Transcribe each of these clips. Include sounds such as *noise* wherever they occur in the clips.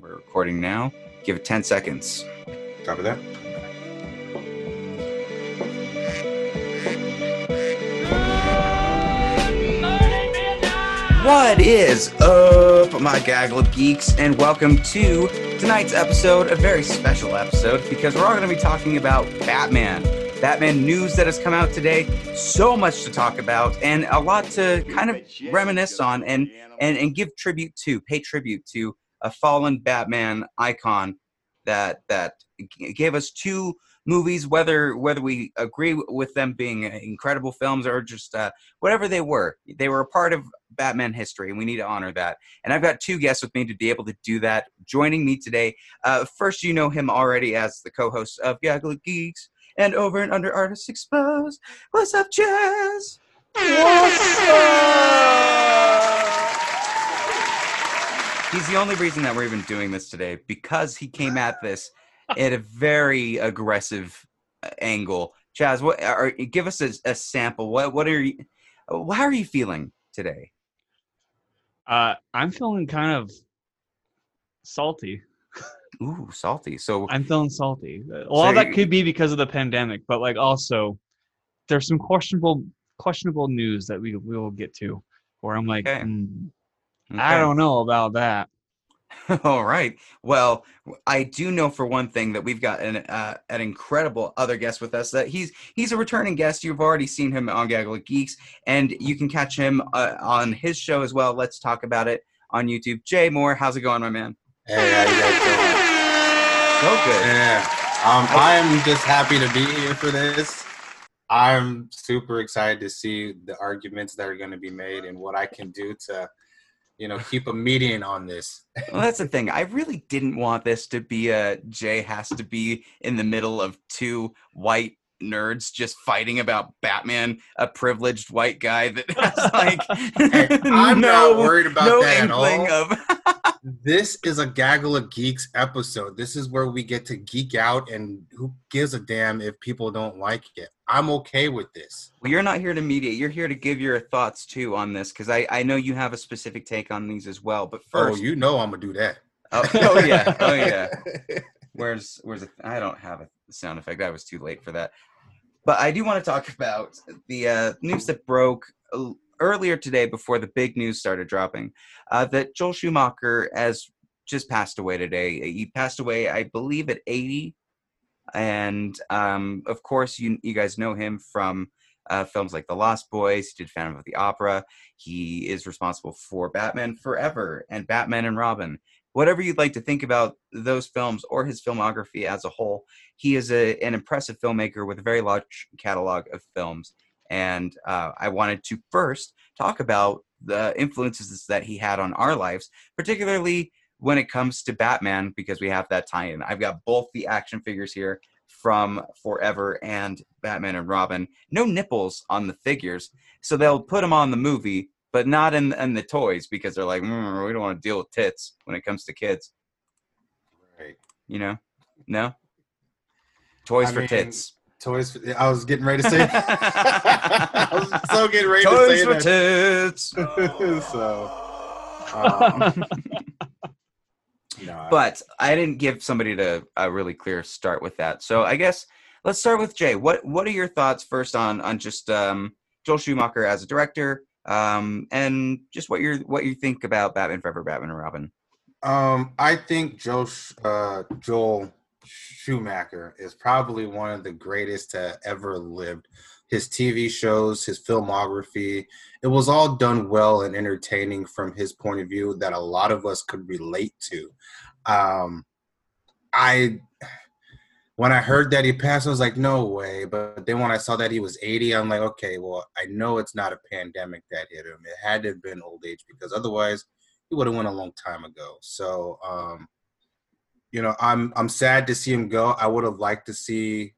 We're recording now. Give it 10 seconds. Copy that. What is up, my gaggle of geeks, and welcome to tonight's episode, a very special episode, because we're all going to be talking about Batman. Batman news that has come out today. So much to talk about, and a lot to kind of reminisce on and and and give tribute to, pay tribute to a fallen Batman icon that that gave us two movies, whether whether we agree with them being incredible films or just uh, whatever they were. They were a part of Batman history, and we need to honor that. And I've got two guests with me to be able to do that. Joining me today, uh, first, you know him already as the co-host of Gaggle Geeks and Over and Under Artists Exposed. What's up, Chaz? He's the only reason that we're even doing this today because he came at *laughs* this at a very aggressive uh, angle. Chaz, what are, give us a, a sample. What what are you? How are you feeling today? Uh, I'm feeling kind of salty. Ooh, salty. So I'm feeling salty. A lot So that could be because of the pandemic, but like also there's some questionable questionable news that we we will get to where I'm like, Okay. "Hmm, I don't know about that. *laughs* All right. Well, I do know for one thing that we've got an uh, an incredible other guest with us. That he's he's a returning guest. You've already seen him on Gaggle of Geeks, and you can catch him uh, on his show as well. Let's talk about it on YouTube. Jay Moore, how's it going, my man? Hey, how you guys So good. Yeah, um, I'm just happy to be here for this. I'm super excited to see the arguments that are going to be made and what I can do to, you know, keep a median on this. Well, that's the thing. I really didn't want this to be a Jay has to be in the middle of two white nerds just fighting about Batman, a privileged white guy that has like Hey, I'm *laughs* no, not worried about no that at all. of *laughs* This is a gaggle of geeks episode. This is where we get to geek out, and who gives a damn if people don't like it? I'm okay with this. Well, you're not here to mediate. You're here to give your thoughts too on this because I, I know you have a specific take on these as well. But first, Oh, first, you know I'm gonna do that. oh, oh, yeah, oh *laughs* yeah. Where's where's the, I don't have a sound effect. I was too late for that. But I do want to talk about the uh, news that broke uh, earlier today before the big news started dropping. Uh, that Joel Schumacher has just passed away today. He passed away, I believe, at 80. And um, of course, you you guys know him from uh, films like The Lost Boys. He did Phantom of the Opera. He is responsible for Batman Forever and Batman and Robin. Whatever you'd like to think about those films or his filmography as a whole, he is a, an impressive filmmaker with a very large catalog of films. And uh, I wanted to first talk about the influences that he had on our lives, particularly when it comes to Batman, because we have that tie in. I've got both the action figures here from Forever and Batman and Robin. No nipples on the figures, so they'll put them on the movie, but not in, in the toys because they're like, "Mm, we don't want to deal with tits when it comes to kids. Right. You know? No? Toys I for mean, tits. Toys. For, I was getting ready to say. *laughs* I was so getting ready Toys to for say tits. *laughs* so, um, but I didn't give somebody to a really clear start with that. So I guess let's start with Jay. What what are your thoughts first on on just um, Joel Schumacher as a director, um, and just what you what you think about Batman Forever, Batman and Robin? um, I think Joe uh, Joel Schumacher is probably one of the greatest to ever lived. His TV shows, his filmography, it was all done well and entertaining from his point of view that a lot of us could relate to. Um, I when I heard that he passed, I was like, no way. But then when I saw that he was 80, I'm like, okay, well, I know it's not a pandemic that hit him. It had to have been old age because otherwise he would have went a long time ago. So um, you know, I'm I'm sad to see him go. I would have liked to see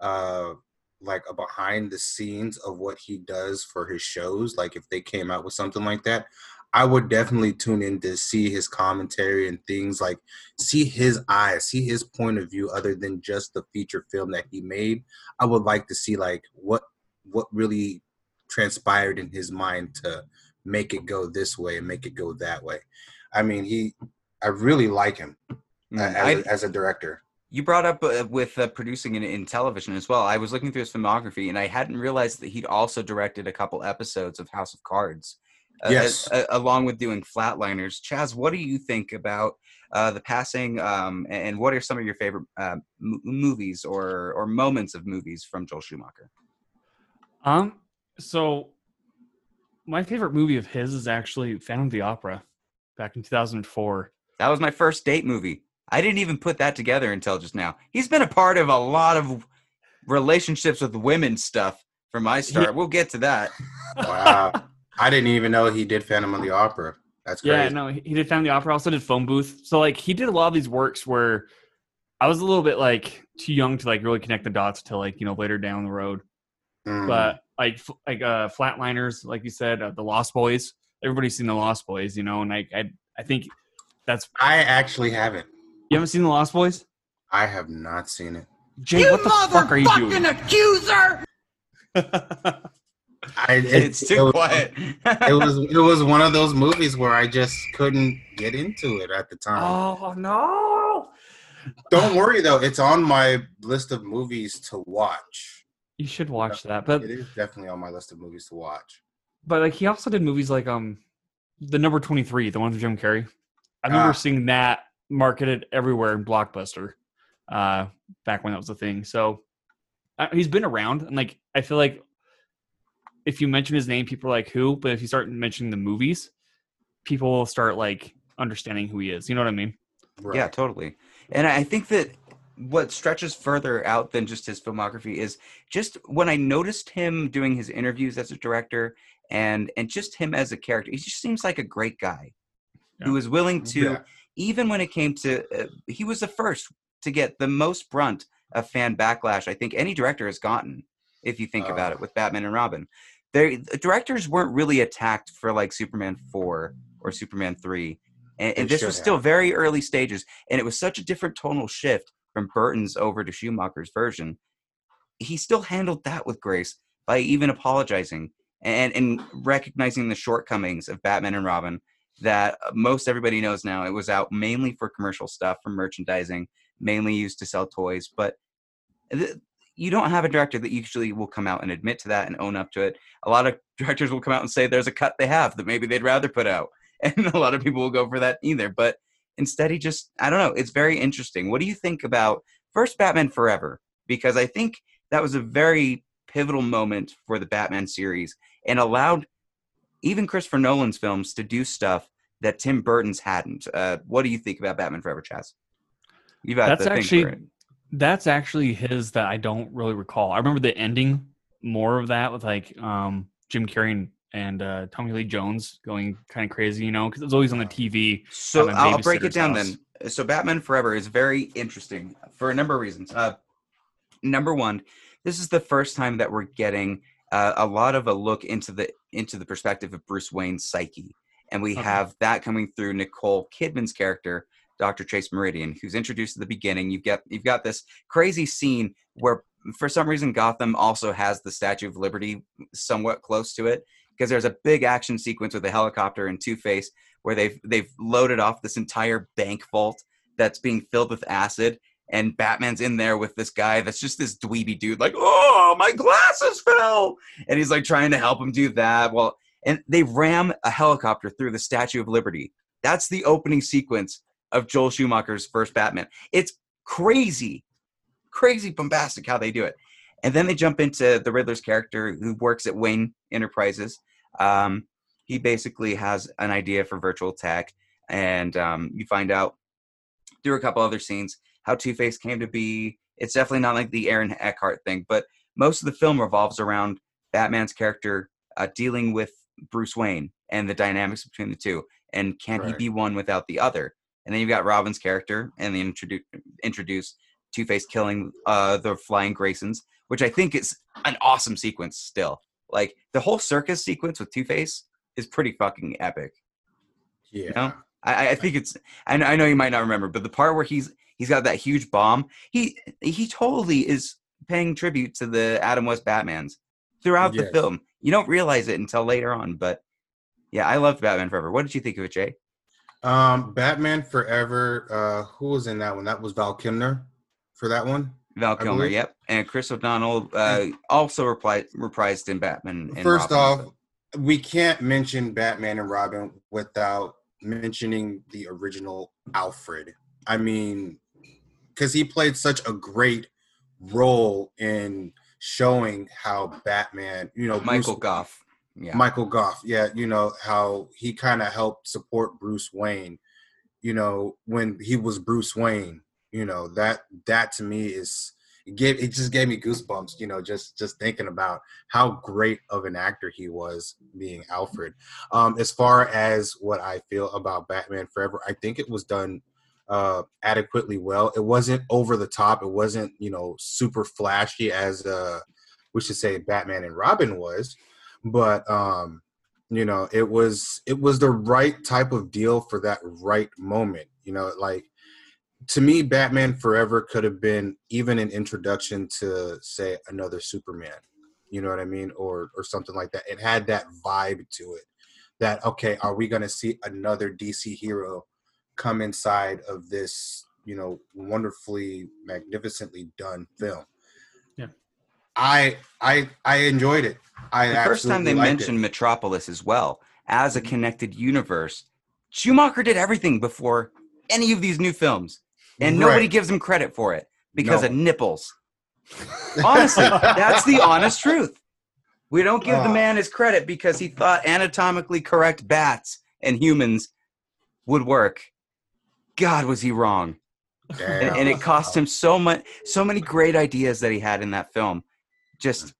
uh like a behind the scenes of what he does for his shows. Like if they came out with something like that, I would definitely tune in to see his commentary and things like see his eyes, see his point of view other than just the feature film that he made. I would like to see like what what really transpired in his mind to make it go this way and make it go that way. I mean, he I really like him Mm, as, I- a, as a director. You brought up uh, with uh, producing in, in television as well. I was looking through his filmography, and I hadn't realized that he'd also directed a couple episodes of House of Cards. uh, Yes. uh, along with doing Flatliners. Chaz, what do you think about uh, the passing, um, and what are some of your favorite uh, m- movies or or moments of movies from Joel Schumacher? Um, so my favorite movie of his is actually Phantom of the Opera, back in 2004. That was my first date movie. I didn't even put that together until just now. He's been a part of a lot of relationships with women stuff from my start. We'll get to that. Wow. *laughs* I didn't even know he did Phantom of the Opera. That's crazy. Yeah, no, he he did Phantom of the Opera. Also did Phone Booth. So like he did a lot of these works where I was a little bit like too young to like really connect the dots till like you know later down the road. Mm. But like f- like uh Flatliners, like you said, uh, the Lost Boys. Everybody's seen the Lost Boys, you know, and like I I think that's I actually haven't. You haven't seen the Lost Boys. I have not seen it. Jay, what the fuck are you doing? accuser! *laughs* I, it, It's it too was- quiet. *laughs* it was it was one of those movies where I just couldn't get into it at the time. Oh no! Don't worry though, it's on my list of movies to watch. You should watch that. But It is definitely on my list of movies to watch. but like he also did movies like um the number 23 the one with jim carrey i remember Ah. seeing that marketed everywhere in blockbuster uh back when that was a thing so uh, he's been around and like i feel like if you mention his name people are like who but if you start mentioning the movies people will start like understanding who he is you know what i mean Right. Yeah, totally. And I think that what stretches further out than just his filmography is just when I noticed him doing his interviews as a director and and just him as a character. He just seems like a great guy Yeah. who was willing to Yeah. Even when it came to uh, he was the first to get the most brunt of fan backlash I think any director has gotten if you think about it with Batman and Robin. They the directors weren't really attacked for like Superman 4 or Superman 3 and, and this was still very early stages and it was such a different tonal shift from Burton's over to Schumacher's version. He still handled that with grace by even apologizing and and recognizing the shortcomings of Batman and Robin that uh, most everybody knows now. It was out mainly for commercial stuff, for merchandising, mainly used to sell toys. But th- you don't have a director that usually will come out and admit to that and own up to it. A lot of *laughs* directors will come out and say there's a cut they have that maybe they'd rather put out, *laughs* and a lot of people will go for that either. But instead, he just I don't know. It's very interesting. What do you think about first Batman Forever? Because I think that was a very pivotal moment for the Batman series and allowed even Christopher Nolan's films to do stuff that Tim Burton's hadn't. Uh, what do you think about Batman Forever, Chaz? You've had That's actually- that's actually his that i don't really recall i remember the ending more of that with like um jim carrey and, and uh tommy lee jones going kind of crazy you know because it was always on the tv So I'll break it down house. then. So Batman Forever is very interesting for a number of reasons. Uh, number one, this is the first time that we're getting uh, a lot of a look into the into the perspective of Bruce Wayne's psyche, and we Okay. have that coming through Nicole Kidman's character, Dr. Chase Meridian, who's introduced at the beginning. You've got you've got this crazy scene where, for some reason, Gotham also has the Statue of Liberty somewhat close to it because there's a big action sequence with a helicopter and Two Face where they've they've loaded off this entire bank vault that's being filled with acid and Batman's in there with this guy that's just this dweeby dude like oh my glasses fell and he's like trying to help him do that well and they ram a helicopter through the Statue of Liberty. That's the opening sequence of Joel Schumacher's first Batman. It's crazy crazy bombastic how they do it. And then they jump into the Riddler's character who works at Wayne Enterprises. Um, he basically has an idea for virtual tech and um, you find out through a couple other scenes how Two Face came to be. It's definitely not like the Aaron Eckhart thing, but most of the film revolves around Batman's character uh, dealing with Bruce Wayne and the dynamics between the two, and can he be one without the other? And then you've got Robin's character, and the introduce introduce Two Face killing uh, the Flying Graysons, which I think is an awesome sequence. Still, like the whole circus sequence with Two Face is pretty fucking epic. Yeah. know? I, I think it's. I I know you might not remember, but the part where he's he's got that huge bomb, he he totally is paying tribute to the Adam West Batman's throughout the film. You don't realize it until later on, but yeah, I loved Batman Forever. What did you think of it, Jay? Um, Batman Forever. Uh, who was in that one? That was Val Kilmer for that one. Val Kilmer, yep, and Chris O'Donnell uh, also replied, reprised in Batman. And First Robin. off, we can't mention Batman and Robin without mentioning the original Alfred. I mean, because he played such a great role in showing how Batman, you know, Michael Bruce- Gough, yeah, Michael Gough, yeah, you know how he kind of helped support Bruce Wayne, you know, when he was Bruce Wayne, you know that that to me is it gave it just gave me goosebumps, you know, just just thinking about how great of an actor he was being Alfred. Um, as far as what I feel about Batman Forever, I think it was done uh adequately well. It wasn't over the top. It wasn't you know super flashy as uh we should say Batman and Robin was but um you know it was it was the right type of deal for that right moment you know like to me batman forever could have been even an introduction to say another superman you know what i mean or or something like that it had that vibe to it that okay are we going to see another dc hero come inside of this you know wonderfully magnificently done film Yeah. i i i enjoyed it i the first time they absolutely liked it. mentioned Metropolis as well as a Mhm. connected universe. Schumacher did everything before any of these new films, and nobody gives him credit for it because No. of nipples. *laughs* Honestly, that's the honest truth. We don't give the Ah. man his credit because he thought anatomically correct bats and humans would work. God, was he wrong? And, and it cost him so much, so many great ideas that he had in that film, just mm.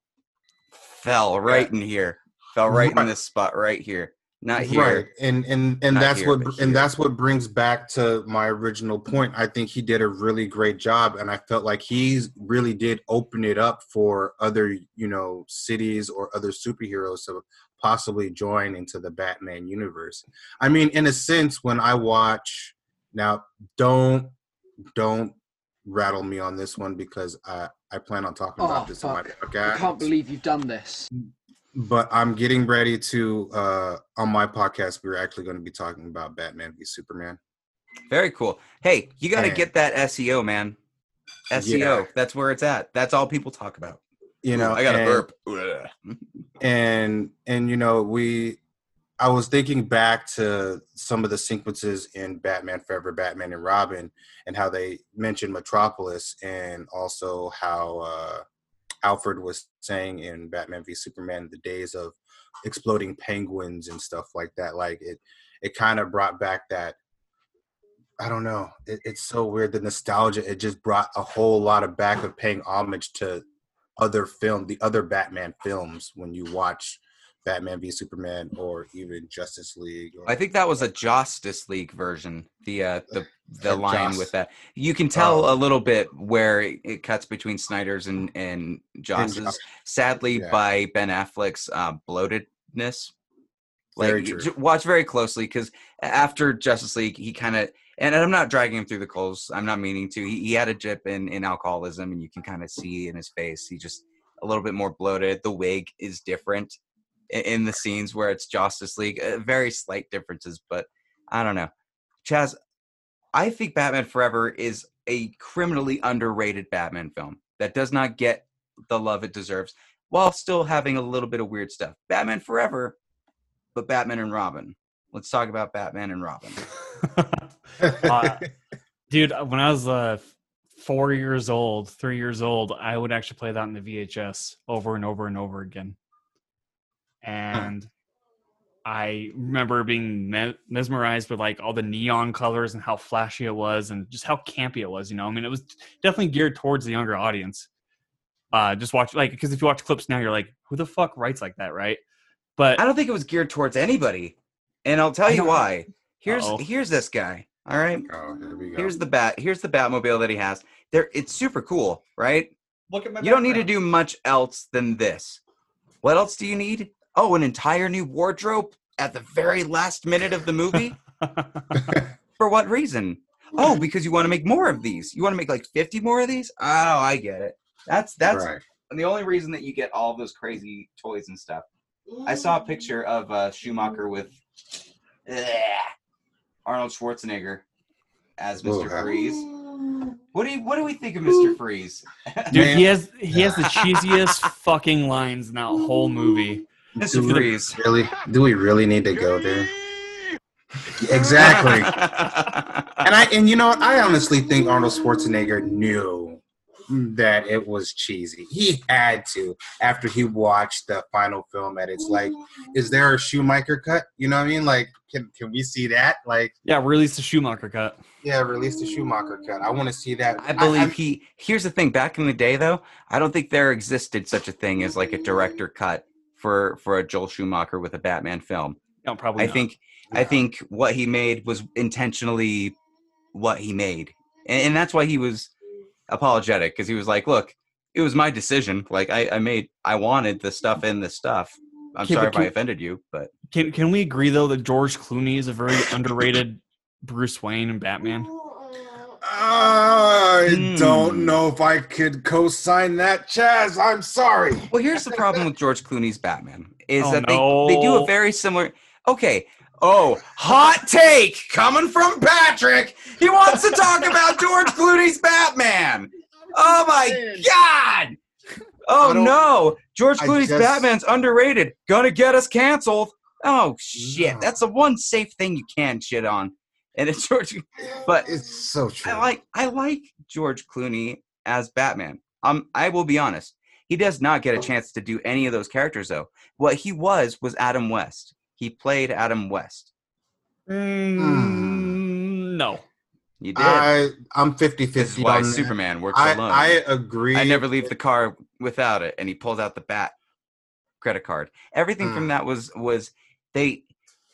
fell right in here, fell right in this spot right here, not here. right and and and that's here, what and here. that's what brings back to my original point. I think he did a really great job and i felt like he really did open it up for other you know cities or other superheroes to possibly join into the batman universe. I mean in a sense when i watch now don't don't rattle me on this one because i i plan on talking about Oh, this in my podcast I can't believe you've done this. but I'm getting ready to uh on my podcast we're actually going to be talking about Batman v Superman. Very cool. Hey, you got to get that SEO, man. SEO. Yeah. That's where it's at. That's all people talk about. You know, Ooh, I got a burp. And and you know, we I was thinking back to some of the sequences in Batman Forever, Batman and Robin, and how they mentioned Metropolis, and also how uh, Alfred was saying in Batman v Superman, the days of exploding penguins and stuff like that. Like it, it kind of brought back that. I don't know. It, it's so weird. The nostalgia. It just brought a whole lot of back of paying homage to other film, the other Batman films when you watch Batman v Superman or even Justice League. Or, I think that was a Justice League version. The uh, the the *laughs* line Joss. with that. You can tell Oh. a little bit where it, it cuts between Snyder's and and Joss's. Joss. Sadly, Yeah. by Ben Affleck's uh, bloatedness. Very Like, true. watch very closely because after Justice League, he kind of and I'm not dragging him through the coals. I'm not meaning to. He, he had a dip in in alcoholism, and you can kind of see in his face. He just a little bit more bloated. The wig is different in the scenes where it's Justice League. Uh, very slight differences, but I don't know. Chaz, I think Batman Forever is a criminally underrated Batman film that does not get the love it deserves, while still having a little bit of weird stuff. Batman Forever, but Batman and Robin. Let's talk about Batman and Robin. *laughs* Uh, Dude, when I was uh, four years old, three years old, I would actually play that in the VHS over and over and over again. And I remember being me- mesmerized with like all the neon colors and how flashy it was and just how campy it was. You know, I mean, it was definitely geared towards the younger audience. Uh, just watch like because if you watch clips now, you're like, who the fuck writes like that, right? But I don't think it was geared towards anybody, and I'll tell you why. Here's Uh-oh. here's this guy. All right, oh, here we go. here's the bat. Here's the Batmobile that he has. There, it's super cool, right? look at my You don't need to do much else than this. What else do you need? Oh, an entire new wardrobe at the very last minute of the movie. *laughs* For what reason? Oh, because you want to make more of these. You want to make like 50 more of these? Oh, I get it. That's that's right. the only reason that you get all those crazy toys and stuff. I saw a picture of uh, Schumacher with. Ugh. Arnold Schwarzenegger as Mr. yeah. Freeze. What do you what do we think of Mr. Freeze? Dude, he *laughs* has he has the *laughs* cheesiest fucking lines in that whole movie. Mr. Do we really? Do we really need to go there? Exactly. *laughs* And I and you know what? I honestly think Arnold Schwarzenegger knew that it was cheesy. He had to after he watched the final film. And it's like, is there a Schumacher cut? You know what I mean? Like, can can we see that? Like, Yeah, release the Schumacher cut. yeah, release the Schumacher cut. I want to see that. I believe I'm- he. Here's the thing. Back in the day, though, I don't think there existed such a thing as like a director cut for for a Joel Schumacher with a Batman film. No, probably. I not. think I think what he made was intentionally what he made, and, and that's why he was apologetic because he was like, "Look, it was my decision. Like I, I made, I wanted the stuff in the stuff. I'm Okay, sorry but if I offended you, but Can can we agree though that George Clooney is a very underrated Bruce Wayne and Batman? I Hmm. don't know if I could co-sign that, Chaz. I'm sorry. Well, here's the problem with George Clooney's Batman is Oh, that they, they do a very similar. Okay. Oh, hot take coming from Patrick. He wants to talk about George Clooney's Batman. Oh my god. Oh no. George Clooney's just- Batman's underrated. Gonna get us canceled. Oh shit. No. That's the one safe thing you can shit on. And it's *laughs* George but It's so true. I like I like George Clooney as Batman. Um, I will be honest. He does not get a chance to do any of those characters though. What he was was Adam West. He played Adam West. Mm, no. You did. I I'm 50 this is 50 why on that. Superman works I, alone. I agree. I never leave the car without it. And he pulls out the bat credit card. Everything from Mm. that was was they.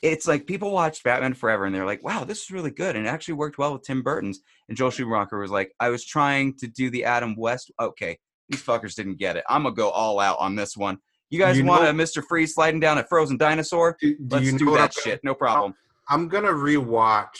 It's like people watched Batman Forever and they're like, "Wow, this is really good," and it actually worked well with Tim Burton's. And Joel Schumacher was like, "I was trying to do the Adam West. Okay, these fuckers didn't get it. I'm gonna go all out on this one. You guys You want know- a Mr. Freeze sliding down a frozen dinosaur? Do, do Let's do that I'm, shit. No problem. I'm gonna rewatch.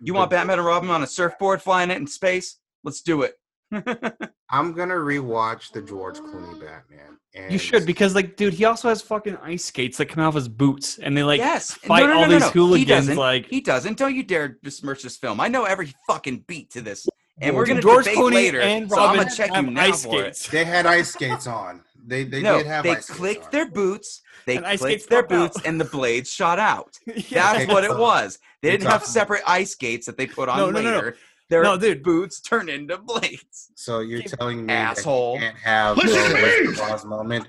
You want Batman and Robin on a surfboard flying it in space? Let's do it. *laughs* I'm gonna rewatch the George Clooney Batman. And You should because like dude, he also has fucking ice skates that come out of his boots and they like yes. fight no, no, no, all no, these no. He hooligans doesn't. like He doesn't. Don't you dare besmirch this film. I know every fucking beat to this, and we're gonna George debate Clooney later. and so I'm Robin gonna check you now ice for it. skates. they had ice skates on. They they no, did have they ice skates clicked on. their boots. They And clicked their pop out. boots, and the blades shot out. *laughs* Yeah. That's what it was. They didn't have separate ice skates that they put on No, no, no, no. later. Their No, dude. boots turn into blades. So you're Keep- telling me Asshole. that you can't have the Listen to me! Wizard of Oz moment?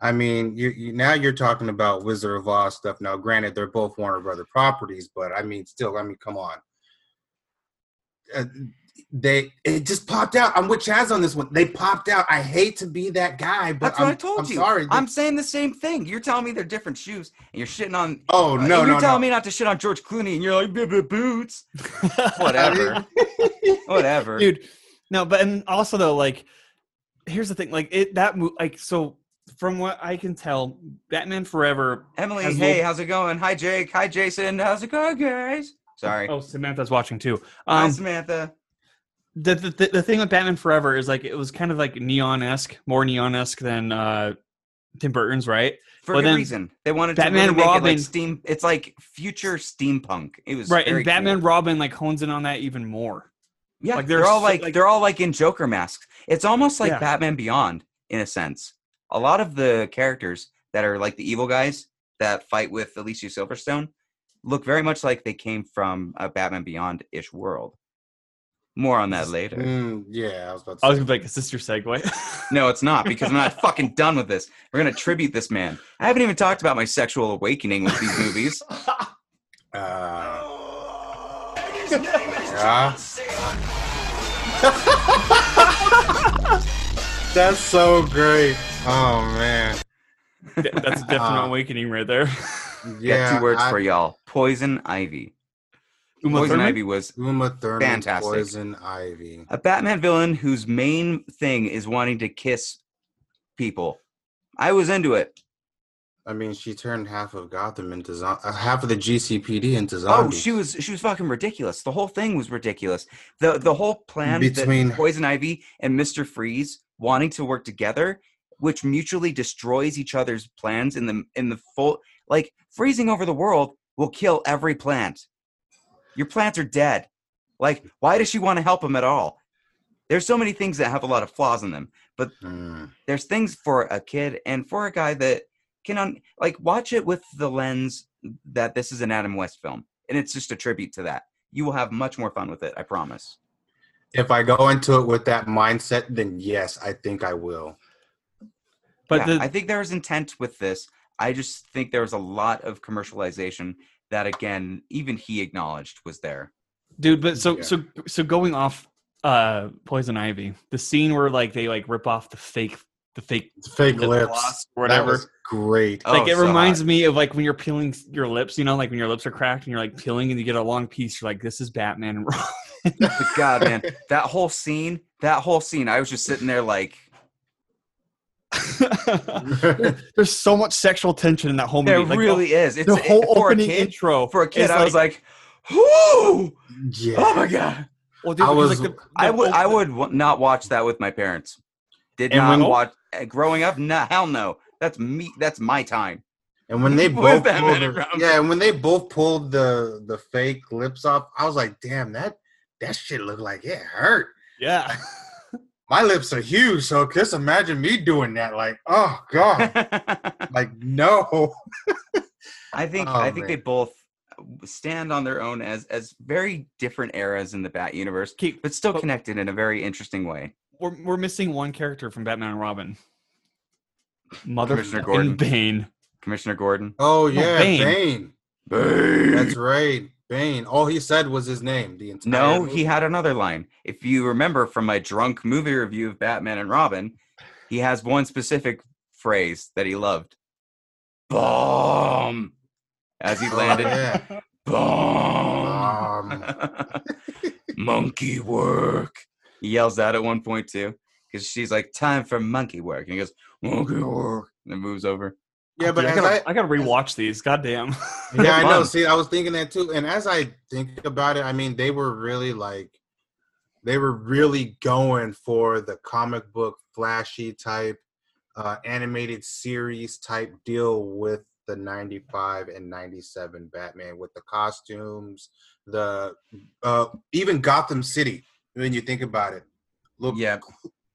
I mean, you, you now you're talking about Wizard of Oz stuff. Now, granted, they're both Warner Brother properties, but I mean, still, I mean, come on. Uh, they it just popped out. I'm with Chaz on this one. They popped out. I hate to be that guy, but That's what I'm, I told I'm you. Sorry. I'm saying the same thing. You're telling me they're different shoes, and you're shitting on. oh uh, no, you're no, telling no. me not to shit on George Clooney, and you're like, "B- b- boots. *laughs* Whatever. *laughs* Whatever. dude no but and also though like here's the thing like it that mo- like so from what i can tell batman forever Emily, hey, little- how's it going? Hi, Jake. Hi, Jason. How's it going, guys? Sorry. oh samantha's watching too Hi, um Samantha. The, the the thing with batman forever is like it was kind of like neon-esque more neon-esque than uh tim burton's right For good reason. They wanted Batman to really make it Robin- like steam. It's like future steampunk. It was right and batman cool. robin like hones in on that even more Yeah, like, they're, they're all so- like, like- they're all like in Joker masks. It's almost like Yeah. Batman Beyond in a sense. A lot of the characters that are like the evil guys that fight with Alicia Silverstone look very much like they came from a Batman Beyond ish world. More on that later. Mm, yeah, I was about to i was gonna be like is this your segue No, it's not because I'm not *laughs* fucking done with this. We're gonna tribute this man. I haven't even talked about my sexual awakening with these movies. *laughs* Uh, yeah. *laughs* That's so great. Oh man. That's a definite Uh, awakening right there Yeah. Got two words I- for y'all: Poison Ivy. Uma Poison Thurman? Ivy was Uma Thurman, Fantastic. Poison Ivy. a Batman villain whose main thing is wanting to kiss people. I was into it. I mean, she turned half of Gotham into zo- uh, half of the GCPD into Zombie. Oh, she was she was fucking ridiculous. The whole thing was ridiculous. The the whole plan Between- that Poison Ivy and Mister Freeze wanting to work together, which mutually destroys each other's plans in the in the full like freezing over the world will kill every plant. Your plants are dead. Like, why does she want to help him at all? There's so many things that have a lot of flaws in them, but Mm. there's things for a kid and for a guy that can un- like watch it with the lens that this is an Adam West film and it's just a tribute to that. You will have much more fun with it, I promise. If I go into it with that mindset, then yes, I think I will. But Yeah, the, I think there was intent with this. I just think there was a lot of commercialization that again, even he acknowledged was there. dude but so Yeah. so so going off uh poison ivy the scene where like they like rip off the fake the fake Fake lip lips. gloss or That whatever was great. Oh, like it so reminds hot. me of like when you're peeling your lips you know like when your lips are cracked and you're like peeling and you get a long piece you're like this is batman and But God, man, *laughs* that whole scene, that whole scene, I was just sitting there like, Robin. *laughs* there's so much sexual tension in that whole movie there like, the- really is. It's the, whole for a opening kid, intro for a kid. is I was like, "Whoo! Yeah. Oh my god!" well, dude, I was- like, the- I would, I would w- not watch that with my parents. Did And not when- watch. uh, Growing up, no, hell no. That's me. That's my time. And when they *laughs* both pulled the, yeah, and when they both pulled the the fake lips off, I was like, damn, that that shit looked like it hurt. yeah *laughs* My lips are huge, so just imagine me doing that. Like, oh god, *laughs* like no. *laughs* I think Oh, I think they both stand on their own as as very different eras in the Bat universe, Keep, but still But- connected in a very interesting way. we're, we're missing one character from batman and robin mother Commissioner Gordon. bane Commissioner Gordon. Oh yeah, Bane. Bane. That's right, Bane. All he said was his name. The entire No, movie. he had another line. If you remember from my drunk movie review of Batman and Robin, he has one specific phrase that he loved. Bomb. As he Oh, landed. yeah. Bomb. *laughs* monkey work. He yells that at one point too. Because she's like, time for monkey work. And he goes, monkey work. And then moves over. Yeah, but Dude, I gotta, I, I gotta rewatch these. Goddamn. *laughs* yeah, I know. See, I was thinking that too. And as I think about it, I mean, they were really like, they were really going for the comic book flashy type, uh, animated series type deal with the 95 and 97 Batman with the costumes, the uh, even Gotham City. When you think about it, look Yeah.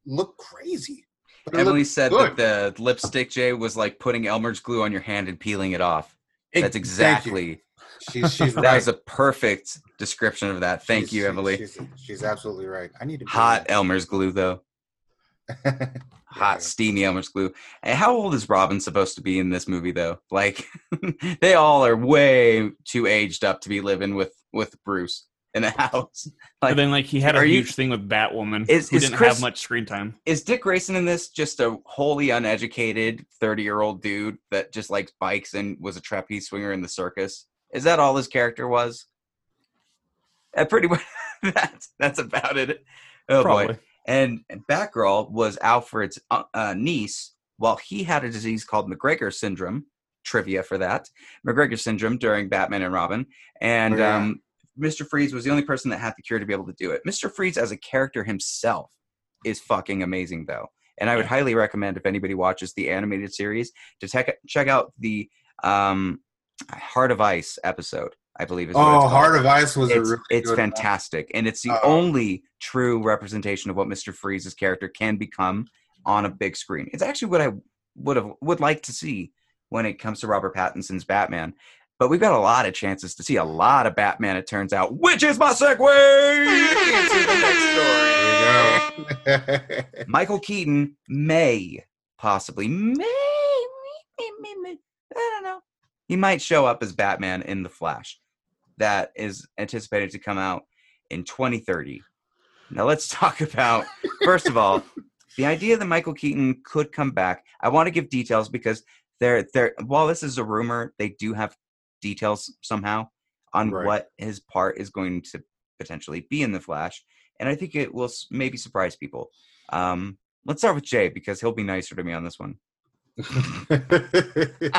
look crazy. It Emily said good. that the lipstick, Jay, was like putting Elmer's glue on your hand and peeling it off. Ex- That's exactly. She's she's *laughs* That right. is a perfect description of that. Thank She's- you, Emily. She's, she's absolutely right. I need to Hot Elmer's glue, though. *laughs* Hot, steamy Elmer's glue. And how old is Robin supposed to be in this movie, though? Like, *laughs* they all are way too aged up to be living with with Bruce in a house. *laughs* Like, But then, like, he had a are you- huge thing with Batwoman, Is- who is didn't Chris- have much screen time. is Dick Grayson in this just a wholly uneducated 30 year old dude that just likes bikes and was a trapeze swinger in the circus? Is that all his character was? Uh, pretty *laughs* much. That's that's about it. Oh boy. Probably. And Batgirl was Alfred's uh, uh, niece while he had a disease called MacGregor syndrome. Trivia for that. MacGregor syndrome during Batman and Robin. And Oh, yeah. um, Mr. Freeze was the only person that had the cure to be able to do it. Mr. Freeze, as a character himself, is fucking amazing, though. And I would highly recommend if anybody watches the animated series to check check out the um, Heart of Ice episode. I believe is Oh, Heart of Ice was a it's, really it's one. fantastic and it's the Uh, only true representation of what mr freeze's character can become on a big screen it's actually what i would have would like to see when it comes to robert pattinson's batman but we've got a lot of chances to see a lot of batman it turns out which is my segue into the next story. There you go. *laughs* michael keaton may possibly may, may, may, may i don't know. He might show up as batman in the flash. That is anticipated to come out in 2030 now let's *laughs* talk about first of all the idea that michael keaton could come back. I want to give details because they're they're while this is a rumor they do have details somehow on Right. what his part is going to potentially be in the flash and i think it will maybe surprise people um let's start with jay because he'll be nicer to me on this one *laughs*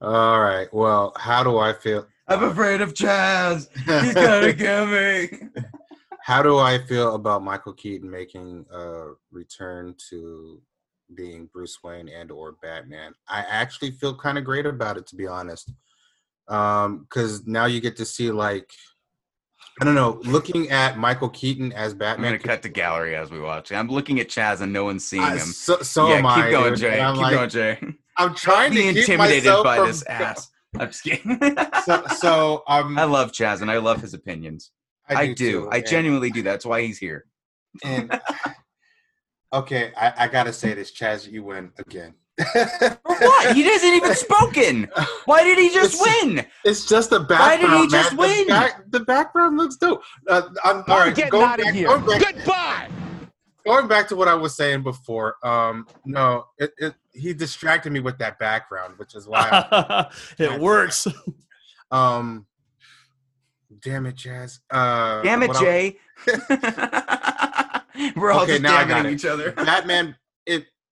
All right. Well, how do I feel? i'm afraid of chaz he's gonna *laughs* kill me how do I feel about Michael Keaton making a return to being Bruce Wayne and or Batman? I actually feel kind of great about it, to be honest. Um, because now you get to see like I don't know. Looking at Michael Keaton as I'm Batman, gonna cut to gallery as we watch. I'm looking at Chaz and no one's seeing I- him. so, so yeah, am keep I. going. Jay. I'm Keep like, going, Jay. I'm trying to intimidated by from- this *laughs* ass. I'm just kidding. So, so um, I love Chaz and I love his opinions. I, do. too, I genuinely do. That's why he's here. And *laughs* okay, I, I gotta say this, Chaz, you win again. What? He hasn't even spoken. Why did he just It's- win? It's just a background. Why did he background. just man. win? The, back, the background looks dope. Uh, I'm, all right, getting going out of here. Back, Goodbye. going back to what I was saying before. Um, no, it, it, he distracted me with that background, which is why. I, *laughs* it works. *laughs* um, damn it, Chaz. Uh, Damn it, what I- Jay. *laughs* We're all Okay, just now I got damning it. each other. Batman.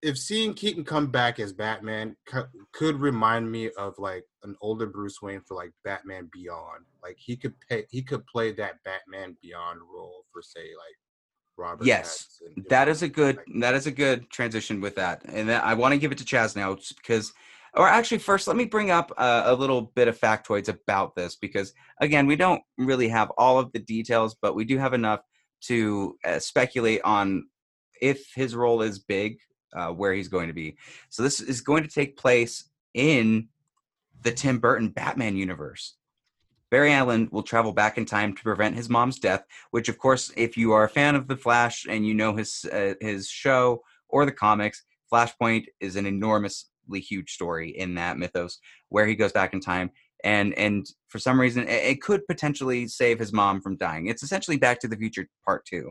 If seeing Keaton come back as Batman co- could remind me of like an older Bruce Wayne for like Batman Beyond, like he could pay, he could play that Batman Beyond role for say like Robert. Yes, Pattinson, That is a good. like- That is a good transition with that, and I want to give it to Chaz now because. Or actually, first, let me bring up uh, a little bit of factoids about this because, again, we don't really have all of the details, but we do have enough to uh, speculate on if his role is big, uh, where he's going to be. So this is going to take place in the Tim Burton Batman universe. Barry Allen will travel back in time to prevent his mom's death, which, of course, if you are a fan of the Flash and you know his uh, his show or the comics, Flashpoint is an enormously huge story in that mythos where he goes back in time and and for some reason it, it could potentially save his mom from dying. It's essentially Back to the Future Part Two.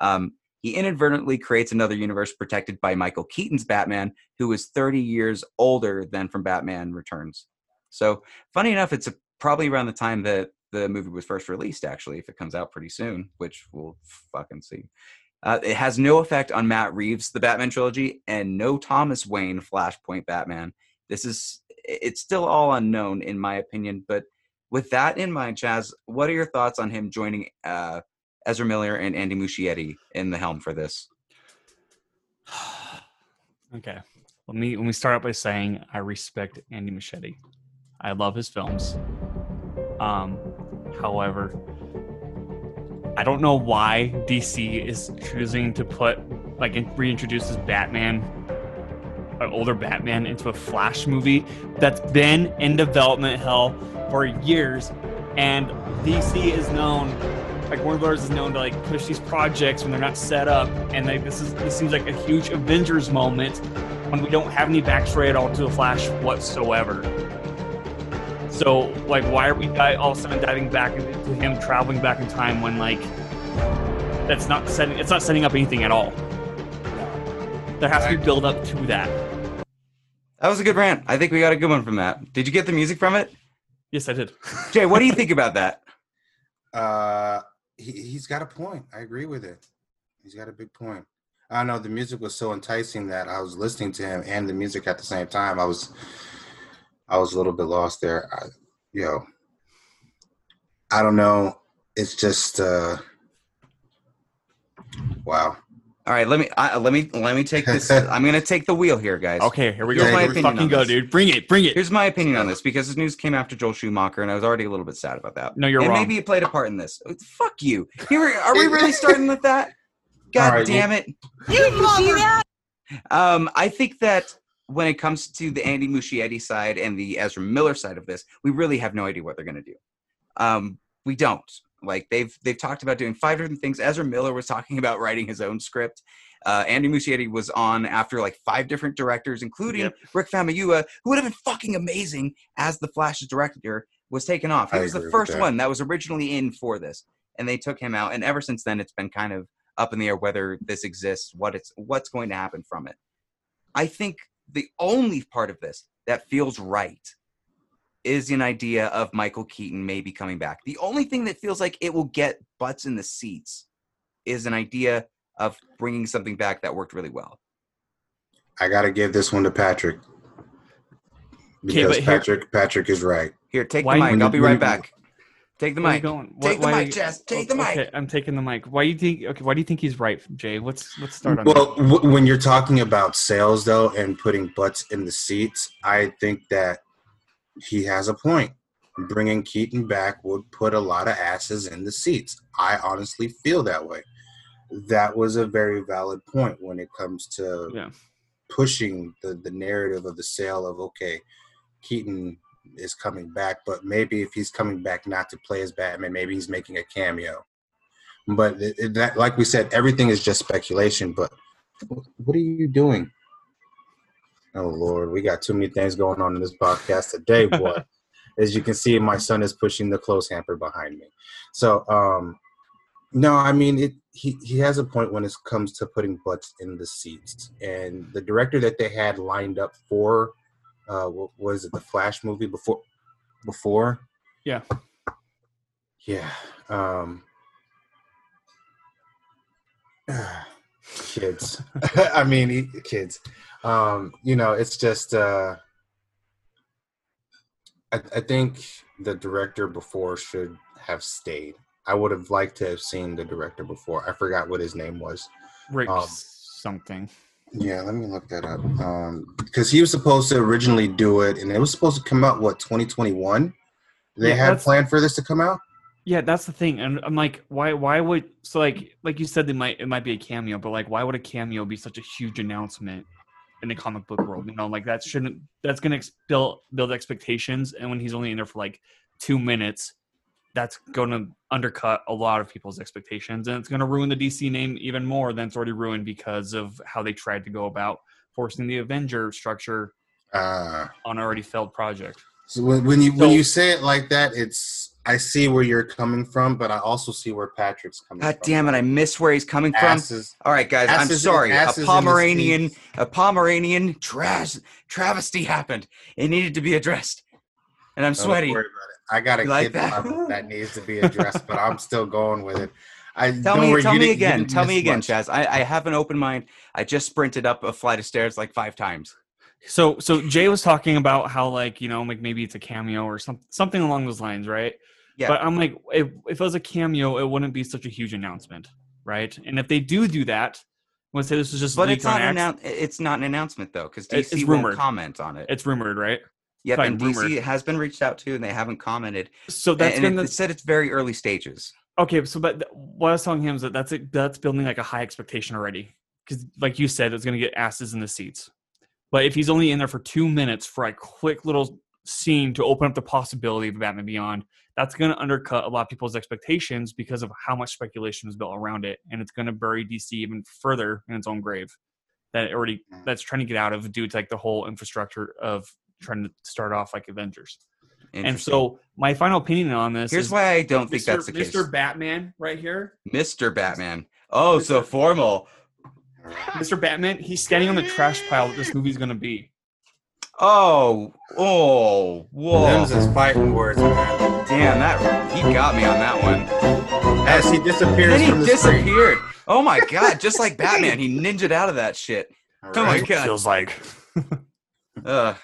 Um, he inadvertently creates another universe protected by Michael Keaton's Batman, who is 30 years older than from Batman Returns. So, funny enough, it's a, probably around the time that the movie was first released, actually, if it comes out pretty soon, which we'll fucking see. Uh, it has no effect on Matt Reeves' The Batman trilogy and no Thomas Wayne Flashpoint Batman. This is, it's still all unknown, in my opinion. But with that in mind, Chaz, what are your thoughts on him joining uh, Ezra Miller and Andy Muschietti in the helm for this? *sighs* okay. Let me let me start out by saying I respect Andy Muschietti. I love his films. Um, however, I don't know why DC is choosing to put like in- reintroduce Batman, an older Batman, into a Flash movie that's been in development hell for years, and DC is known like Warner Brothers is known to like push these projects when they're not set up, and like this is this seems like a huge Avengers moment when we don't have any backstory at all to the Flash whatsoever. So like, why are we di- all of a sudden diving back into him traveling back in time when like that's not setting it's not setting up anything at all. There has to be build up to that. That was a good rant. I think we got a good one from that. Did you get the music from it? Yes, I did. Jay, what do you *laughs* think about that? Uh, he he's got a point. I agree with it. He's got a big point. I don't know. The music was so enticing that I was listening to him and the music at the same time. I was, I was a little bit lost there. I, yo, I don't know. It's just, uh, wow. All right, let me I, let me let me take this. *laughs* I'm gonna take the wheel here, guys. Okay, here we go. Here's my Here we opinion fucking on go, dude. Bring it, bring it. Here's my opinion on this because this news came after Joel Schumacher, and I was already a little bit sad about that. No, you're wrong. and wrong. maybe it played a part in this. Fuck you. Here, are we really *laughs* starting with that? God All right, damn it! Um, I think that when it comes to the Andy Muschietti side and the Ezra Miller side of this, we really have no idea what they're gonna do. Um, we don't. Like they've they've talked about doing five different things. Ezra Miller was talking about writing his own script. Uh, Andy Muschietti was on after like five different directors, including Yep. Rick Famuyiwa, who would have been fucking amazing as the Flash's director, was taken off. He I was the first that. one that was originally in for this, and they took him out. And ever since then, it's been kind of up in the air whether this exists, what it's what's going to happen from it. I think the only part of this that feels right is an idea of Michael Keaton maybe coming back. The only thing that feels like it will get butts in the seats is an idea of bringing something back that worked really well. I got to give this one to Patrick Okay, because here- Patrick Patrick is right. Here, take Why the you- mic. I'll be right back. Take the mic. going? Take the why- mic, Jess. Take the mic. Okay, I'm taking the mic. Why do you think? Okay, why do you think he's right, Jay? Let's let's start on Well, w- when you're talking about sales though and putting butts in the seats, I think that he has a point. bringing Keaton back would put a lot of asses in the seats. I honestly feel that way. That was a very valid point when it comes to Yeah. pushing the, the narrative of the sale of okay, Keaton is coming back, but maybe if he's coming back not to play as Batman, maybe he's making a cameo. But it, it- that, like we said, everything is just speculation. But what are you doing? Oh Lord, we got too many things going on in this podcast today, boy. *laughs* As you can see, my son is pushing the clothes hamper behind me. So, um, no, I mean it. He he has a point when it comes to putting butts in the seats, and the director that they had lined up for, uh, what was it, the Flash movie before, before, Yeah. yeah, um, *sighs* kids. *laughs* I mean, kids. Um, you know, it's just. Uh, I, I think the director before should have stayed. I would have liked to have seen the director before. I forgot what his name was. Rick Um, something. Yeah, let me look that up. Um, because he was supposed to originally do it, and it was supposed to come out what 2021. They Yeah, had planned for this to come out. Yeah, that's the thing, and I'm like, why? Why would so like like you said, they might it might be a cameo, but like, why would a cameo be such a huge announcement in the comic book world? You know, like that shouldn't that's gonna ex- build build expectations, and when he's only in there for like two minutes, that's gonna undercut a lot of people's expectations, and it's gonna ruin the DC name even more than it's already ruined because of how they tried to go about forcing the Avenger structure Uh, on an already failed project. So when, when you when you say it like that, it's I see where you're coming from, but I also see where Patrick's coming God from. God damn it! I miss where he's coming from. All right, guys, I'm sorry. A Pomeranian, a Pomeranian trash travesty happened. It needed to be addressed, and I'm sweaty. worry about it. I got a like kid that? that? needs to be addressed, but I'm still going with it. I *laughs* Tell me, tell me again. Tell me again, much. Chaz. I, I have an open mind. I just sprinted up a flight of stairs like five times. So so Jay was talking about how like you know like maybe it's a cameo or some something along those lines, right? Yeah. But I'm like, if, if it was a cameo, it wouldn't be such a huge announcement, right? And if they do do that, I let's say this is just But it's not an annou- It's not an announcement though, because DC it's won't rumored. comment on it. it's rumored, right? yep, fine, and DC rumored. has been reached out to, and they haven't commented. So that's and it- gonna it said it's very early stages. okay. So but what I was telling him is that that's it, that's building like a high expectation already, because like you said, it's gonna get asses in the seats. But if he's only in there for two minutes for a quick little scene to open up the possibility of Batman Beyond, that's going to undercut a lot of people's expectations because of how much speculation was built around it, and it's going to bury DC even further in its own grave that it already Mm. that's trying to get out of due to like the whole infrastructure of trying to start off like Avengers. And so my final opinion on this here's why I don't think Mr. that's the case. Mr. Batman right here. Mr. Batman. Oh, so formal. All right. Mr. Batman, he's standing on the trash pile that this movie's going to be. Oh, oh, whoa. Them's his fighting words, man. Damn, that he got me on that one. As he disappears Then he from the screen. disappeared. Oh my god, just like Batman, he ninjaed out of that shit. All Oh my god. Feels like. *laughs* Uh,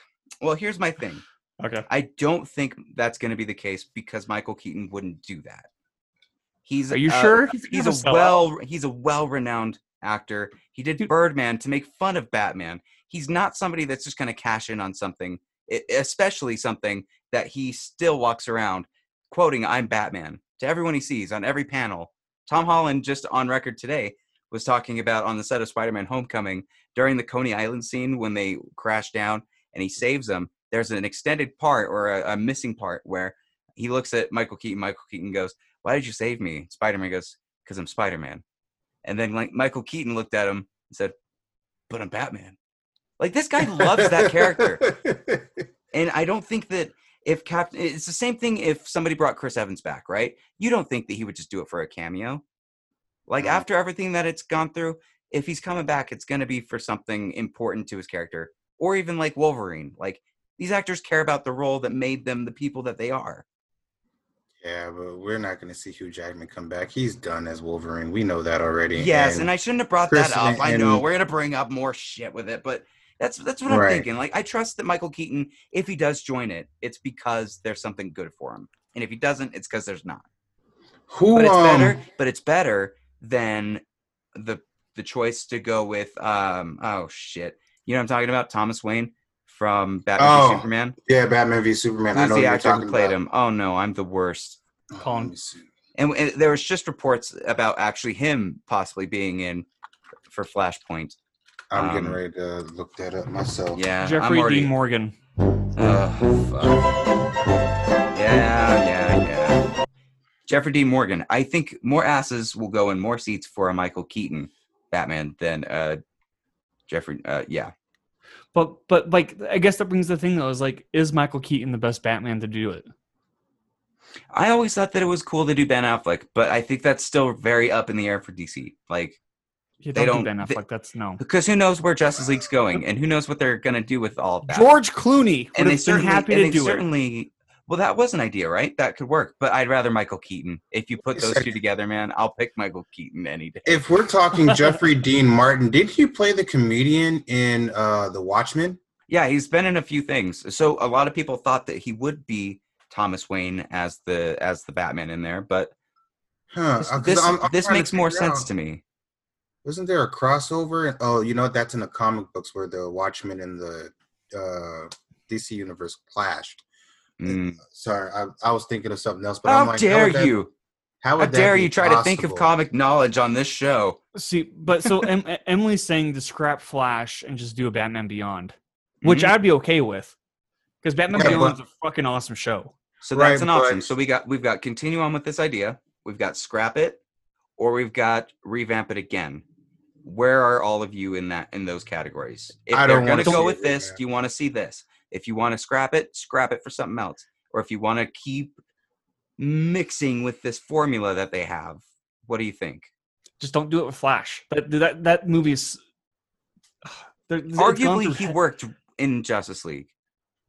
well, here's my thing. Okay. I don't think that's going to be the case because Michael Keaton wouldn't do that. He's Are you uh, sure? He's a well he's a well-renowned actor. He did Dude. Birdman to make fun of Batman. He's not somebody that's just going to cash in on something, especially something that he still walks around quoting "I'm Batman" to everyone he sees on every panel. Tom Holland just on record today was talking about on the set of Spider-Man: Homecoming during the Coney Island scene when they crash down and he saves them. There's an extended part or a, a missing part where he looks at Michael Keaton. Michael Keaton goes, "Why did you save me?" Spider-Man goes, "Because I'm Spider-Man." And then like Michael Keaton looked at him and said, "But I'm Batman." Like this guy loves that character, *laughs* and I don't think that if Captain, it's the same thing if somebody brought Chris Evans back, right? You don't think that he would just do it for a cameo. Like after everything that it's gone through, if he's coming back, it's going to be for something important to his character, or even like Wolverine. Like these actors care about the role that made them the people that they are. Yeah, but we're not going to see Hugh Jackman come back. He's done as Wolverine. We know that already. Yes, and, I shouldn't have brought Chris that up. and- I know we're gonna bring up more shit with it, but that's that's what I'm Right. thinking. Like I trust that Michael Keaton, if he does join it, it's because there's something good for him, and if he doesn't, it's because there's not. who But it's um, better. But it's better than the the choice to go with um oh shit. You know what I'm talking about? Thomas Wayne from Batman Oh, v Superman. Yeah, Batman v Superman. I Who's know the what you're actor who played about. him? Oh no, I'm the worst. Colin. let me see. And, and there was just reports about actually him possibly being in for Flashpoint. I'm getting Um, ready to look that up myself. Yeah, Jeffrey already, Dean Morgan. Oh, fuck. Yeah, yeah, yeah. Jeffrey Dean Morgan. I think more asses will go in more seats for a Michael Keaton Batman than uh Jeffrey. Uh, yeah, But but like I guess that brings the thing though is like is Michael Keaton the best Batman to do it? I always thought that it was cool to do Ben Affleck, but I think that's still very up in the air for DC. Like, You They don't, do don't- Ben they- Affleck. That's no. because who knows where Justice League's going, and who knows what they're gonna do with all of that. George Clooney and they have certainly, happy and to they do it. Well, that was an idea, right? That could work, but I'd rather Michael Keaton. If you put those two together, man, I'll pick Michael Keaton any day. If we're talking *laughs* Jeffrey Dean Martin, did he play the comedian in uh The Watchmen? Yeah, he's been in a few things. So a lot of people thought that he would be Thomas Wayne as the as the Batman in there, but Huh. this uh, this, I'm- I'm this makes more sense out. to me. Wasn't there a crossover? Oh, you know? That's in the comic books where the Watchmen and the uh, DC universe clashed. Mm. Sorry, I, I was thinking of something else. But I'm How like, dare would that- you? How, How dare you try to think of comic knowledge on this show? See, but so *laughs* em- Emily's saying to scrap Flash and just do a Batman Beyond, which Mhm. I'd be okay with, because Batman Yeah, Beyond but- is a fucking awesome show. So that's Right, an option. but- So we got we've got continue on with this idea. We've got scrap it, or we've got revamp it again. Where are all of you in that in those categories? If I don't going to wanna go with this, do you want to see this? If you want to scrap it, scrap it for something else. Or if you want to keep mixing with this formula that they have, what do you think? Just don't do it with Flash. That that that movie's *sighs* there- it's gone Arguably, he he- worked in Justice League.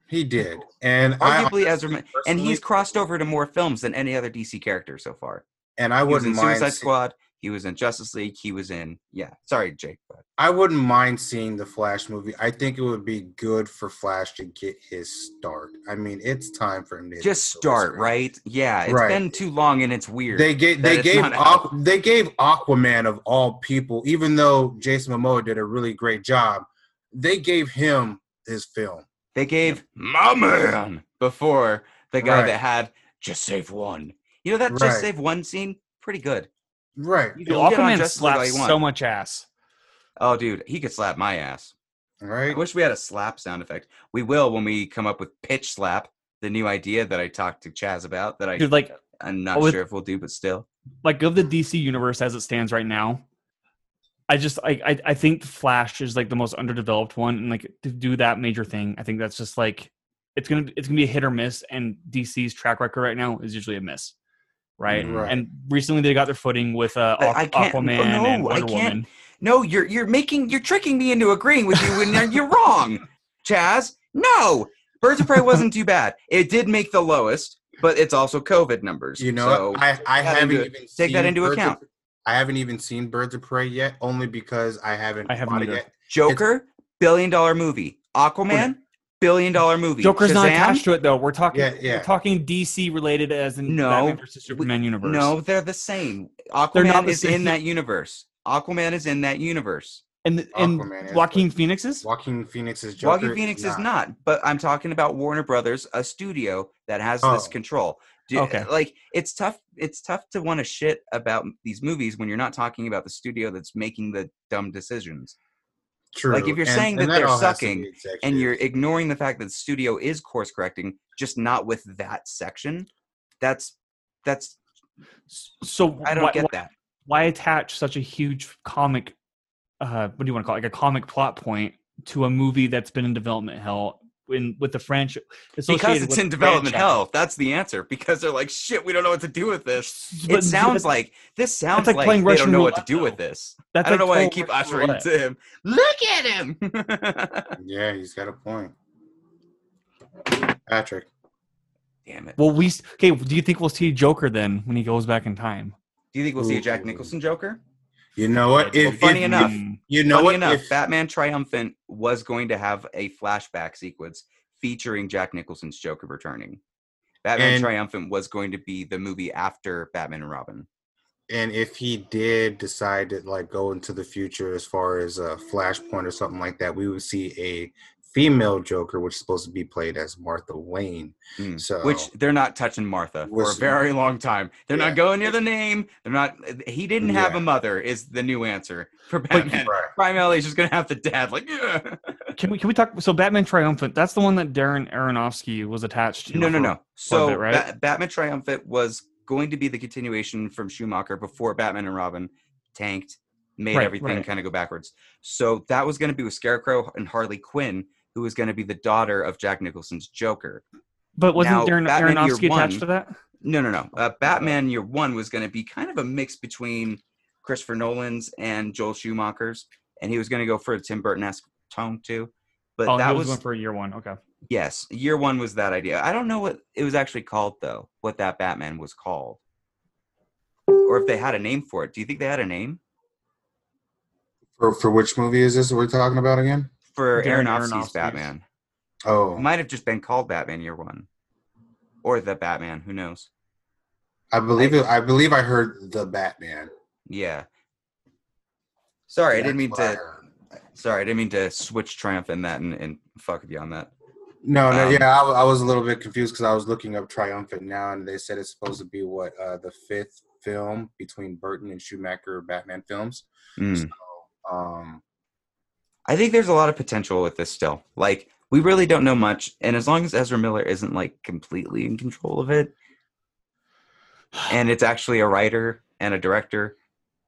He did, and I Arguably, Ezra, and he's crossed over to more films than any other DC character so far. and I was in wouldn't mind. Suicide see- Squad. He was in Justice League. He was in yeah. Sorry, Jake. But I wouldn't mind seeing the Flash movie. I think it would be good for Flash to get his start. I mean, it's time for him to just start right. Yeah, it's Right. been too long and it's weird. They gave they gave Aqu- they gave Aquaman of all people, even though Jason Momoa did a really great job. They gave him his film. They gave my man before the guy Right. that had just save one. You know that Right. just save one scene, pretty good. Right. You Dude, can get on Aquaman Justice League all you slaps want. so much ass. Oh, dude, he could slap my ass. Right. I wish we had a slap sound effect. We will when we come up with pitch slap, the new idea that I talked to Chaz about. That I Dude, like I'm not oh, with- sure if we'll do, but still. like of the DC universe as it stands right now, I just I, I I think Flash is like the most underdeveloped one, and like to do that major thing, I think that's just like it's gonna it's gonna be a hit or miss, and DC's track record right now is usually a miss, right? Mm. Right. And recently they got their footing with uh, I- Aqu- I can't- Aquaman no, and I Wonder can't. Woman. No, you're you're making you're tricking me into agreeing with you when you're- you're wrong, Chaz. No, Birds of Prey wasn't too bad. It did make the lowest, but it's also COVID numbers. You know, so? I I haven't into- even take that into Birds of- account. I haven't even seen Birds of Prey yet, only because I haven't. I haven't bought it either. yet. Joker, billion dollar movie. Aquaman, billion dollar movie. Joker's not attached to it though. We're talking Yeah, yeah. we're talking DC related as in No, Batman versus Superman universe. No, they're the same. not Aquaman the is same. in that universe. Aquaman is in that universe. and and Aquaman is, Joaquin but- Phoenix is Joaquin Phoenix's Joker. Joaquin Phoenix is not, but I'm talking about Warner Brothers, a studio that has this Oh. control. Do, Okay. Like it's tough. It's tough to want to shit about these movies when you're not talking about the studio that's making the dumb decisions, True. Like, if you're and- saying and that they're all has to sucking and you're ignoring the fact that the studio is course correcting, just not with that section. That's that's so I don't why, get why, that. why attach such a huge comic uh what do you want to call it like a comic plot point to a movie that's been in development hell in with the franchise Because it's in development hell. That's the answer. Because they're like, shit, we don't know what to do with this. But it sounds that's- like this sounds like like, playing they Russian don't know what to roulette, do with this. that's I don't like know why I keep Russian ushering roulette. to him. Look at him. *laughs* Yeah, he's got a point. Patrick. Damn it. well we okay do you think we'll see joker then when he goes back in time Do you think we'll see a Jack Nicholson Joker? You know what? Well, funny if- enough, you know what? enough, If, Batman Triumphant was going to have a flashback sequence featuring Jack Nicholson's Joker returning. Batman And- Triumphant was going to be the movie after Batman and Robin. and if he did decide to like go into the future as far as a flashpoint or something like that, we would see a female Joker, which is supposed to be played as Martha Wayne. Mm. So Which they're not touching Martha for a very long time. They're Yeah. not going near the name. They're not. He didn't have Yeah. a mother. Is the new answer for But- Batman? Right. Primarily, just gonna have the dad. Like, yeah. Can we can we talk? So Batman Triumphant. That's the one that Darren Aronofsky was attached to. no, no, for- no. So bit, right? Ba- Batman Triumphant was going to be the continuation from Schumacher before Batman and Robin tanked, made Right, everything right. kind of go backwards. So that was going to be with Scarecrow and Harley Quinn, who was going to be the daughter of Jack Nicholson's Joker. But wasn't Now, Darren Batman Year Aronofsky attached One- to that? No, no, no. Uh, Batman Year One was going to be kind of a mix between Christopher Nolan's and Joel Schumacher's, and he was going to go for a Tim Burton esque tone too. But oh, that he was, was going for year one. Okay. yes, Year One was that idea. I don't know what it was actually called though. What that Batman was called, or if they had a name for it. Do you think they had a name For, for which movie is this we're talking about again? For Darren Aronofsky's Aronofsky's. Batman? Oh, It might have just been called Batman Year One, or the Batman. Who knows? I believe it. I believe I heard the Batman. Yeah. Sorry, I didn't mean That's what I to. Sorry, I didn't mean to switch Triumph in that and, and fuck you on that. No, no, Um, yeah, I, I was a little bit confused because I was looking up Triumphant now, and they said it's supposed to be what uh, the fifth film between Burton and Schumacher Batman films. Mm. Um, I think there's a lot of potential with this still. Like, we really don't know much, and as long as Ezra Miller isn't like completely in control of it, and it's actually a writer and a director,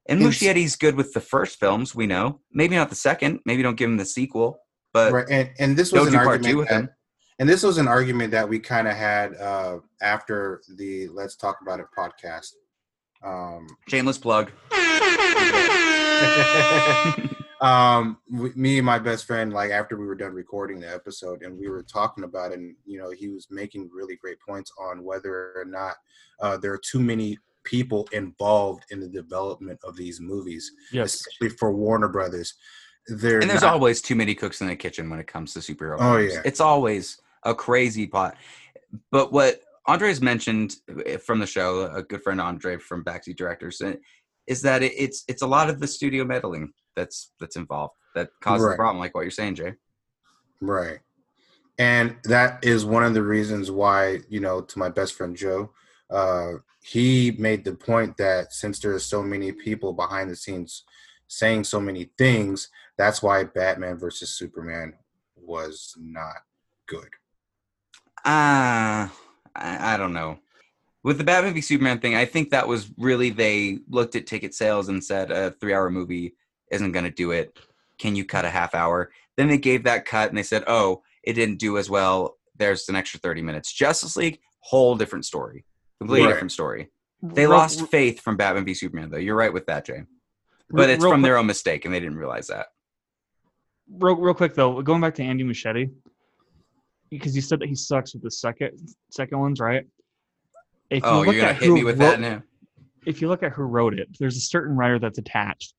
and It's- Muschietti's good with the first films, we know. Maybe not the second. Maybe don't give him the sequel, but right, and and this was an argument that, and this was an argument that we kind of had uh, after the Let's Talk About It podcast. Um, shameless plug. *laughs* *laughs* um me and my best friend like after we were done recording the episode and we were talking about it and you know he was making really great points on whether or not uh, there are too many people involved in the development of these movies Yes. especially for warner brothers They're And there's not- always too many cooks in the kitchen when it comes to superhero. Oh, films. yeah. it's always a crazy pot. But what Andre's mentioned eh, from the show, a good friend Andre from Backseat Directors, eh, is that it's it's a lot of the studio meddling that's that's involved that causes the problem, like what you're saying, Jay. Right. And that is one of the reasons why, you know, to my best friend Joe, uh, he made the point that since there's so many people behind the scenes saying so many things, that's why Batman versus Superman was not good. Ah, I, I don't know. With the Batman v Superman thing, I think that was really they looked at ticket sales and said a three-hour movie isn't going to do it. Can you cut a half hour? Then they gave that cut and they said, "Oh, it didn't do as well. There's an extra 30 minutes." Justice League, whole different story, completely Right. different story. They Real- lost faith from Batman v Superman, though. You're right with that, Jay. But real- it's real from quick- their own mistake, and they didn't realize that. real, real quick though, going back to Andy Muschietti, because you said that he sucks with the second second ones, right? If Oh, you're gonna at hit who me with wrote- that now? If you look at who wrote it, there's a certain writer that's attached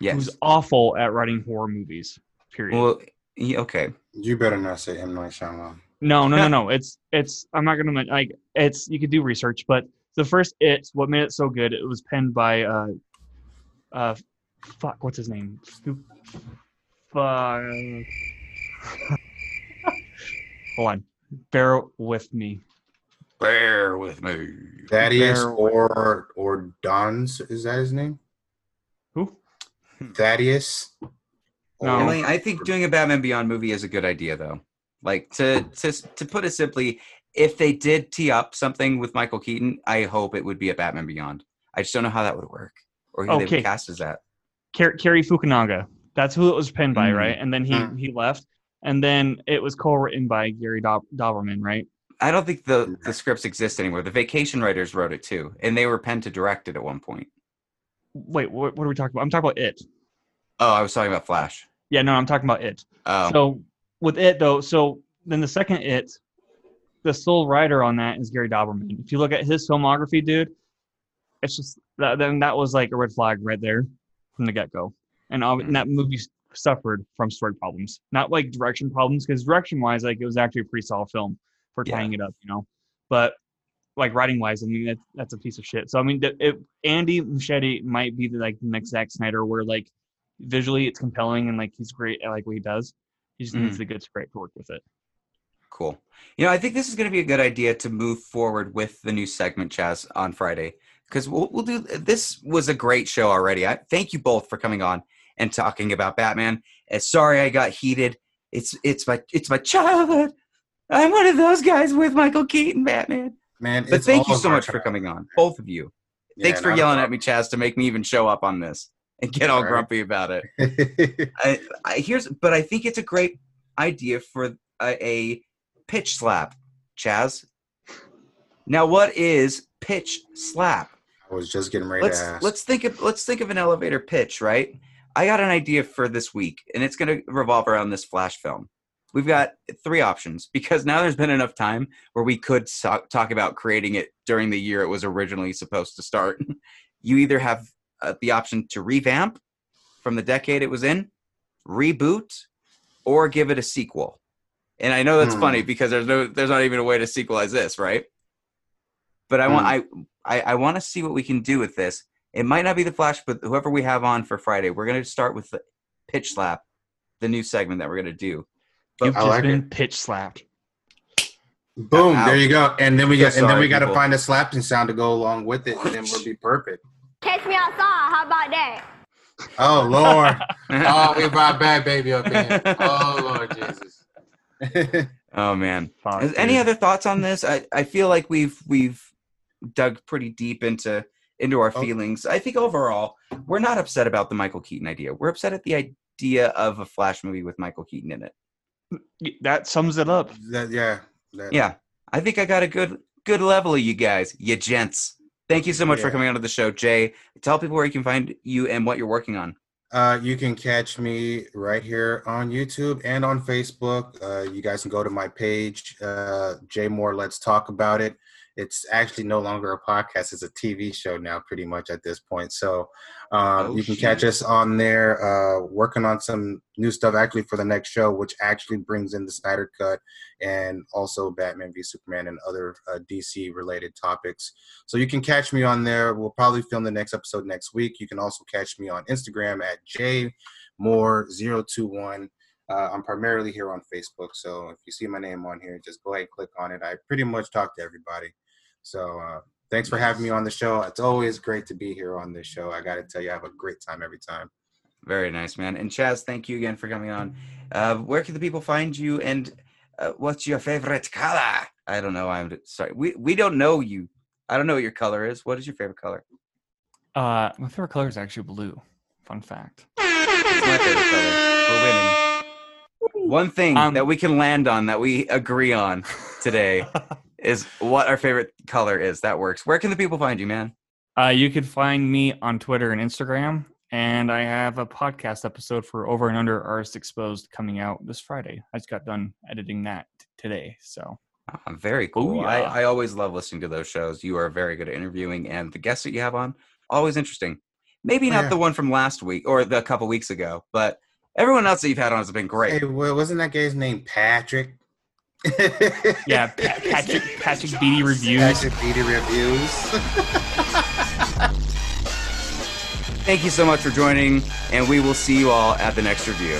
Yes. who's awful at writing horror movies. Period. Well, yeah, okay. You better not say M. Night Shyamalan. no, no, no, *laughs* no. It's it's. I'm not gonna like. It's you could do research, but the first it's what made it so good, it was penned by uh, uh, fuck, what's his name? Stu- Fuck. *laughs* Hold on. Bear with me. Bear with me. Thaddeus Bear- or or Don's is that his name? Who? Thaddeus. No. Or- Emily, I think doing a Batman Beyond movie is a good idea, though. Like to to to put it simply, if they did tee up something with Michael Keaton, I hope it would be a Batman Beyond. I just don't know how that would work, or who they would cast as that. Car- Cary Fukunaga. That's who it was penned by, Mm. right? And then he Mm. he left, and then it was co-written by Gary Dob- Dauberman, right? I don't think the the scripts exist anymore. The Vacation writers wrote it too, and they were penned to direct it at one point. Wait, what, what are we talking about? I'm talking about it. Oh, I was talking about Flash. Yeah, no, I'm talking about it. Oh, So with it though, so then the second it, the sole writer on that is Gary Dauberman. If you look at his filmography, dude, it's just that, then that was like a red flag right there from the get go, and, ob- and that mm-hmm. movie suffered from story problems, not like direction problems, because direction wise, like it was actually a pretty solid film for Yeah. tying it up, you know, but like writing wise, I mean that, that's a piece of shit. So I mean, the- it, Andy Muschietti might be the, like the next Zack Snyder, where like visually it's compelling and like he's great at like what he does He just Mm. needs a good script to work with it. Cool. You know, I think this is going to be a good idea to move forward with the new segment, Chaz, on Friday because we'll we'll do. This was a great show already. I thank you both for coming on and talking about Batman. Uh, sorry, I got heated. It's it's my it's my childhood. I'm one of those guys with Michael Keaton Batman. Man, But thank you so much for coming on, both of you. Yeah, Thanks for yelling at me, Chaz, to make me even show up on this and get all Right. grumpy about it. *laughs* I, I here's but I think it's a great idea for a, a pitch slap, Chaz. Now, what is pitch slap? I was just getting ready Let's to ask. let's think of let's think of an elevator pitch, right? I got an idea for this week, and it's going to revolve around this flash film. We've got three options because now there's been enough time where we could so- talk about creating it during the year it was originally supposed to start. *laughs* you either have uh, the option to revamp from the decade it was in, reboot, or give it a sequel. And I know that's Hmm. funny because there's no there's not even a way to sequelize this, right? But I want I I, I want to see what we can do with this. It might not be the Flash, but whoever we have on for Friday, we're going to start with the pitch slap, the new segment that we're going to do. You've I just like been pitch slapped. Boom! Ow. There you go. And then we So got and then we got to find a slapping sound to go along with it, and then we'll be perfect. Catch me outside. How about that? Oh Lord! *laughs* oh, we brought bad baby up in. *laughs* Oh Lord Jesus! *laughs* oh man. Fuck, Is- Any dude. other thoughts on this? I, I feel like we've we've dug pretty deep into into our Oh. feelings. I think overall we're not upset about the Michael Keaton idea. We're upset at the idea of a Flash movie with Michael Keaton in it. Y- That sums it up. that, yeah. That, Yeah, I think I got a good good level of you guys, you gents. Thank you so much for Yeah. coming onto the show, Jay. Tell people where you can find you and what you're working on. Uh, you can catch me right here on YouTube and on Facebook. Uh, you guys can go to my page, uh, Jay Moore. Let's talk about it. It's actually no longer a podcast; it's a TV show now, pretty much at this point. So um, Oh, you can shit. catch us on there, uh, working on some new stuff actually for the next show, which actually brings in the Snyder Cut and also Batman v Superman and other uh, DC related topics. So you can catch me on there. We'll probably film the next episode next week. You can also catch me on Instagram at jmore021. Uh, I'm primarily here on Facebook. So if you see my name on here, just go ahead and click on it. I pretty much talk to everybody. So uh, thanks for having me on the show. It's always great to be here on this show. I got to tell you, I have a great time every time. Very nice, man. And Chaz, thank you again for coming on. Uh, where can the people find you? And uh, what's your favorite color? I don't know. I'm sorry. We we don't know you. I don't know what your color is. What is your favorite color? Uh, my favorite color is actually blue. Fun fact. It's my favorite color. We're winning. One thing Um, that we can land on that we agree on today *laughs* is what our favorite color is. That works. Where can the people find you, man? Uh, you can find me on Twitter and Instagram, and I have a podcast episode for Over and Under Artist Exposed coming out this Friday. I just got done editing that t- today, so Oh, very cool. I, Booyah. I always love listening to those shows. You are very good at interviewing, and the guests that you have on always interesting. Maybe Oh, not yeah. the one from last week or the couple weeks ago, but everyone else that you've had on has been great. Hey, well, wasn't that guy's name Patrick? Yeah. Pa- *laughs* Patrick Patrick Beatty reviews. Patrick Beatty reviews. Thank you so much for joining, and we will see you all at the next review.